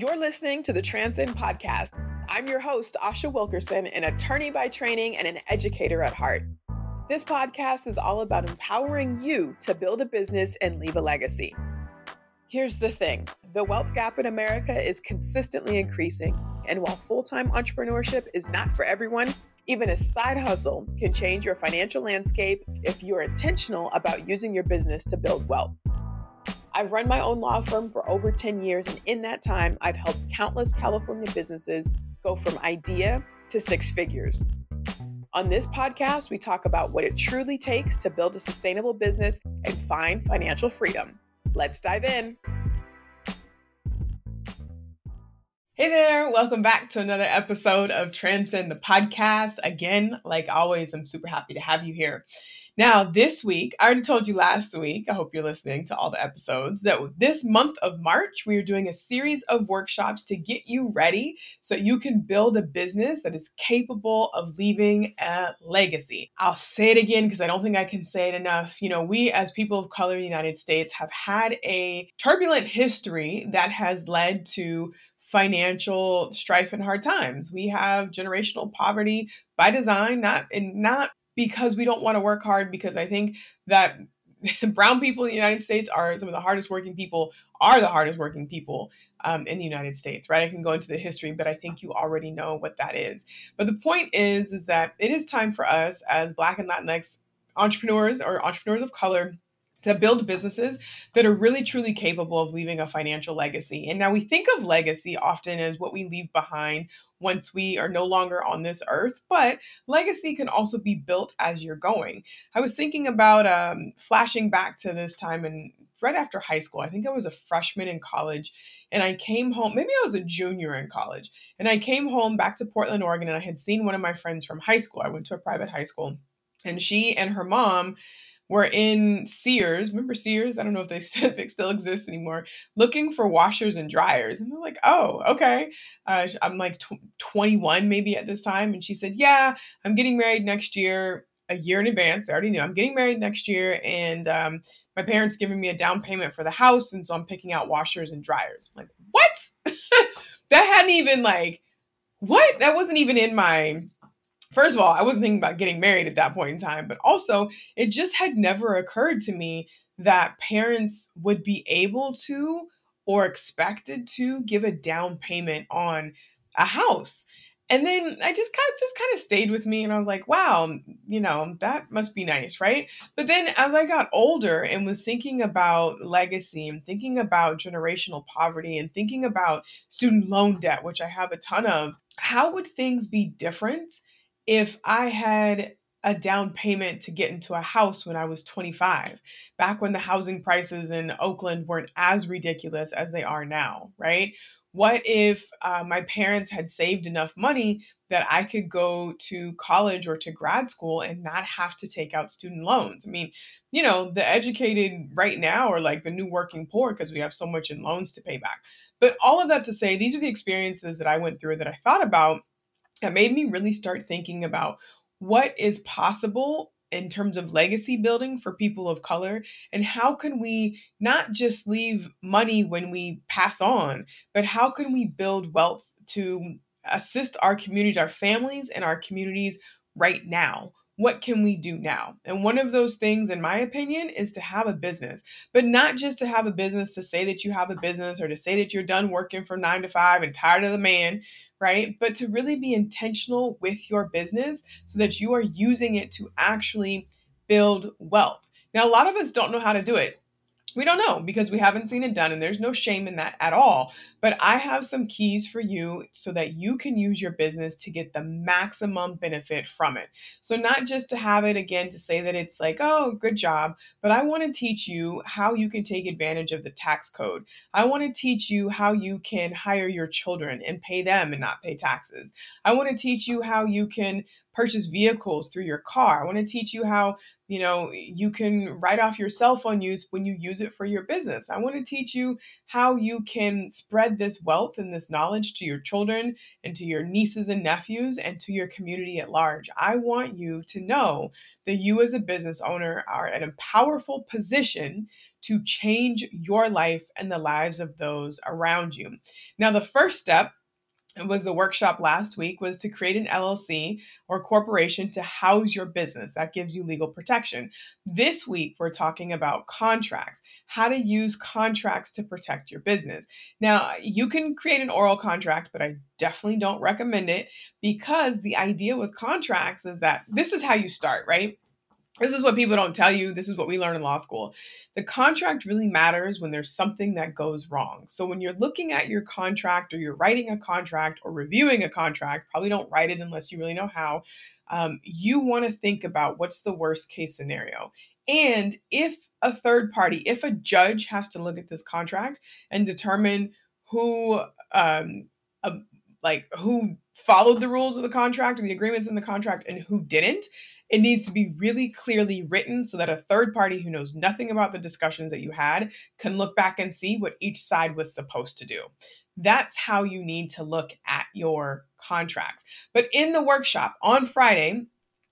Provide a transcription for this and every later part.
You're listening to the Transcend Podcast. I'm your host, Asha Wilkerson, an attorney by training and an educator at heart. This podcast is all about empowering you to build a business and leave a legacy. Here's the thing the wealth gap in America is consistently increasing. And while full time entrepreneurship is not for everyone, even a side hustle can change your financial landscape if you're intentional about using your business to build wealth. I've run my own law firm for over 10 years, and in that time, I've helped countless California businesses go from idea to six figures. On this podcast, we talk about what it truly takes to build a sustainable business and find financial freedom. Let's dive in. Hey there, welcome back to another episode of Transcend the Podcast. Again, like always, I'm super happy to have you here. Now, this week, I already told you last week, I hope you're listening to all the episodes, that this month of March, we are doing a series of workshops to get you ready so you can build a business that is capable of leaving a legacy. I'll say it again because I don't think I can say it enough. You know, we as people of color in the United States have had a turbulent history that has led to financial strife and hard times. We have generational poverty by design, not and not because we don't want to work hard because I think that brown people in the United States are some of the hardest working people, are the hardest working people um, in the United States, right? I can go into the history, but I think you already know what that is. But the point is, is that it is time for us as Black and Latinx entrepreneurs or entrepreneurs of color to build businesses that are really truly capable of leaving a financial legacy. And now we think of legacy often as what we leave behind once we are no longer on this earth, but legacy can also be built as you're going. I was thinking about um, flashing back to this time and right after high school. I think I was a freshman in college and I came home, maybe I was a junior in college, and I came home back to Portland, Oregon, and I had seen one of my friends from high school. I went to a private high school, and she and her mom were in Sears. Remember Sears? I don't know if they if it still exists anymore. Looking for washers and dryers, and they're like, "Oh, okay." Uh, I'm like tw- 21 maybe at this time, and she said, "Yeah, I'm getting married next year." A year in advance. I already knew I'm getting married next year, and um, my parents giving me a down payment for the house, and so I'm picking out washers and dryers. I'm like, what? that hadn't even like, what? That wasn't even in my first of all, I wasn't thinking about getting married at that point in time, but also it just had never occurred to me that parents would be able to or expected to give a down payment on a house. And then I just kind of just kind of stayed with me and I was like, wow, you know, that must be nice, right? But then as I got older and was thinking about legacy and thinking about generational poverty and thinking about student loan debt, which I have a ton of, how would things be different if I had a down payment to get into a house when I was 25, back when the housing prices in Oakland weren't as ridiculous as they are now, right? What if uh, my parents had saved enough money that I could go to college or to grad school and not have to take out student loans? I mean, you know, the educated right now are like the new working poor because we have so much in loans to pay back. But all of that to say, these are the experiences that I went through that I thought about that made me really start thinking about what is possible in terms of legacy building for people of color and how can we not just leave money when we pass on but how can we build wealth to assist our communities our families and our communities right now what can we do now? And one of those things, in my opinion, is to have a business, but not just to have a business to say that you have a business or to say that you're done working from nine to five and tired of the man, right? But to really be intentional with your business so that you are using it to actually build wealth. Now, a lot of us don't know how to do it. We don't know because we haven't seen it done, and there's no shame in that at all. But I have some keys for you so that you can use your business to get the maximum benefit from it. So, not just to have it again to say that it's like, oh, good job, but I want to teach you how you can take advantage of the tax code. I want to teach you how you can hire your children and pay them and not pay taxes. I want to teach you how you can purchase vehicles through your car. I want to teach you how, you know, you can write off your cell phone use when you use it for your business. I want to teach you how you can spread this wealth and this knowledge to your children and to your nieces and nephews and to your community at large. I want you to know that you as a business owner are in a powerful position to change your life and the lives of those around you. Now, the first step was the workshop last week was to create an LLC or corporation to house your business. That gives you legal protection. This week, we're talking about contracts, how to use contracts to protect your business. Now, you can create an oral contract, but I definitely don't recommend it because the idea with contracts is that this is how you start, right? This is what people don't tell you. This is what we learn in law school. The contract really matters when there's something that goes wrong. So when you're looking at your contract or you're writing a contract or reviewing a contract, probably don't write it unless you really know how. Um, you want to think about what's the worst case scenario. And if a third party, if a judge has to look at this contract and determine who, um, uh, like who followed the rules of the contract or the agreements in the contract and who didn't, it needs to be really clearly written so that a third party who knows nothing about the discussions that you had can look back and see what each side was supposed to do. That's how you need to look at your contracts. But in the workshop on Friday,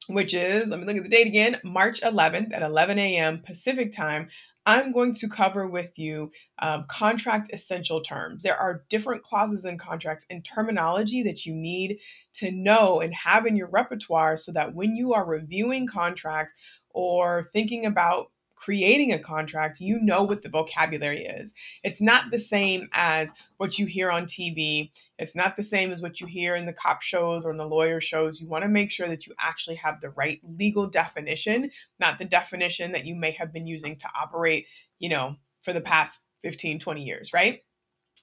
which is, let me look at the date again, March 11th at 11 a.m. Pacific time, I'm going to cover with you um, contract essential terms. There are different clauses in contracts and terminology that you need to know and have in your repertoire so that when you are reviewing contracts or thinking about creating a contract, you know what the vocabulary is. It's not the same as what you hear on TV. It's not the same as what you hear in the cop shows or in the lawyer shows. You want to make sure that you actually have the right legal definition, not the definition that you may have been using to operate, you know, for the past 15, 20 years, right?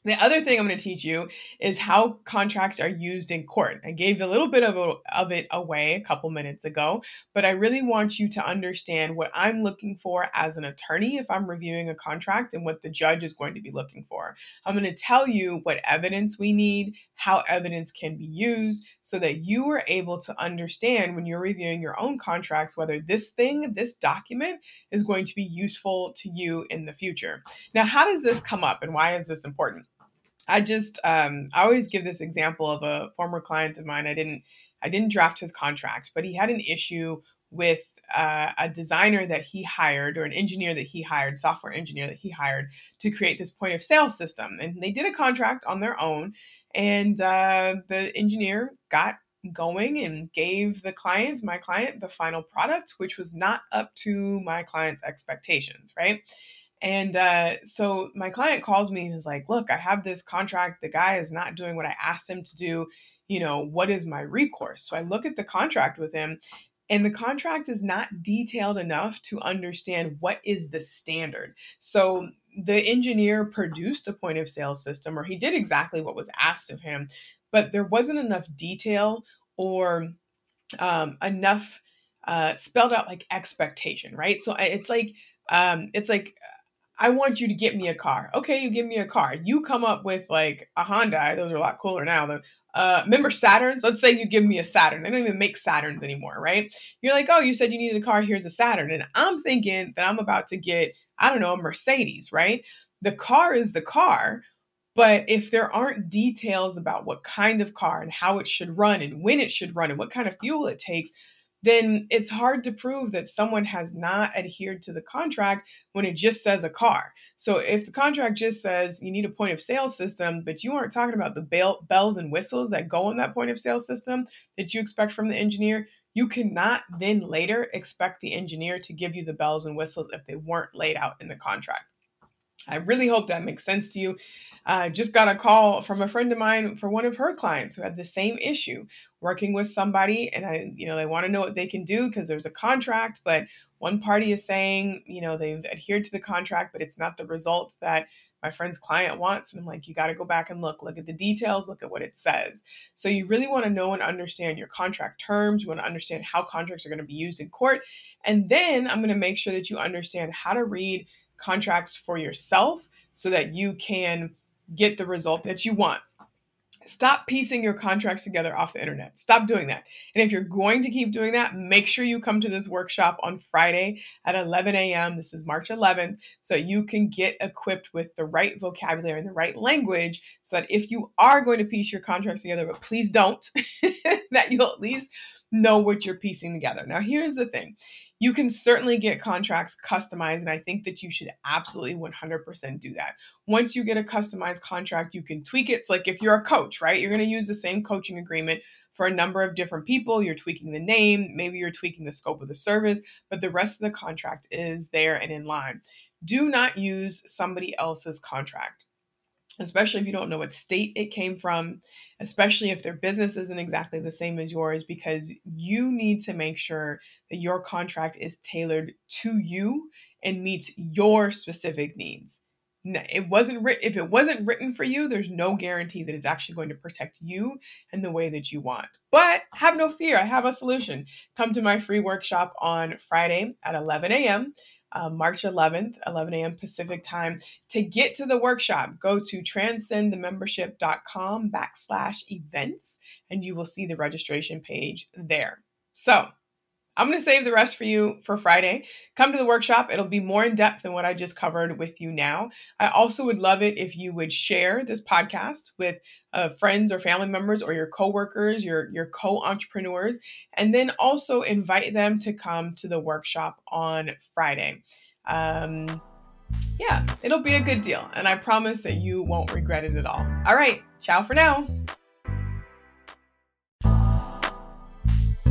The other thing I'm going to teach you is how contracts are used in court. I gave a little bit of, a, of it away a couple minutes ago, but I really want you to understand what I'm looking for as an attorney if I'm reviewing a contract and what the judge is going to be looking for. I'm going to tell you what evidence we need, how evidence can be used, so that you are able to understand when you're reviewing your own contracts whether this thing, this document, is going to be useful to you in the future. Now, how does this come up and why is this important? I just um, I always give this example of a former client of mine. I didn't I didn't draft his contract, but he had an issue with uh, a designer that he hired or an engineer that he hired, software engineer that he hired to create this point of sale system. And they did a contract on their own, and uh, the engineer got going and gave the client, my client, the final product, which was not up to my client's expectations, right? And uh, so my client calls me and is like, Look, I have this contract. The guy is not doing what I asked him to do. You know, what is my recourse? So I look at the contract with him, and the contract is not detailed enough to understand what is the standard. So the engineer produced a point of sale system, or he did exactly what was asked of him, but there wasn't enough detail or um, enough uh, spelled out like expectation, right? So it's like um, it's like I want you to get me a car. Okay, you give me a car. You come up with like a Hyundai. Those are a lot cooler now. The uh, remember Saturns? Let's say you give me a Saturn. They don't even make Saturns anymore, right? You're like, oh, you said you needed a car. Here's a Saturn, and I'm thinking that I'm about to get, I don't know, a Mercedes, right? The car is the car, but if there aren't details about what kind of car and how it should run and when it should run and what kind of fuel it takes, then it's hard to prove that someone has not adhered to the contract when it just says a car. So if the contract just says you need a point of sale system, but you aren't talking about the bell, bells and whistles that go in that point of sale system that you expect from the engineer, you cannot then later expect the engineer to give you the bells and whistles if they weren't laid out in the contract. I really hope that makes sense to you. I uh, just got a call from a friend of mine for one of her clients who had the same issue working with somebody and I you know they want to know what they can do because there's a contract but one party is saying, you know, they've adhered to the contract but it's not the result that my friend's client wants and I'm like you got to go back and look look at the details, look at what it says. So you really want to know and understand your contract terms, you want to understand how contracts are going to be used in court and then I'm going to make sure that you understand how to read contracts for yourself so that you can get the result that you want. Stop piecing your contracts together off the internet. Stop doing that. And if you're going to keep doing that, make sure you come to this workshop on Friday at 11 a.m. This is March 11th, so you can get equipped with the right vocabulary and the right language so that if you are going to piece your contracts together, but please don't, that you'll at least know what you're piecing together. Now, here's the thing you can certainly get contracts customized, and I think that you should absolutely 100% do that. Once you get a customized contract, you can tweak it. So, like if you're a coach, right, you're going to use the same coaching agreement for a number of different people. You're tweaking the name, maybe you're tweaking the scope of the service, but the rest of the contract is there and in line. Do not use somebody else's contract especially if you don't know what state it came from, especially if their business isn't exactly the same as yours, because you need to make sure that your contract is tailored to you and meets your specific needs. It wasn't written if it wasn't written for you, there's no guarantee that it's actually going to protect you in the way that you want. But have no fear, I have a solution. Come to my free workshop on Friday at 11 a.m uh, March 11th, 11 a.m. Pacific time. To get to the workshop, go to transcendthemembership.com backslash events, and you will see the registration page there. So I'm going to save the rest for you for Friday. Come to the workshop. It'll be more in depth than what I just covered with you now. I also would love it if you would share this podcast with uh, friends or family members or your coworkers, your your co-entrepreneurs, and then also invite them to come to the workshop on Friday. Um, yeah, it'll be a good deal, and I promise that you won't regret it at all. All right, ciao for now.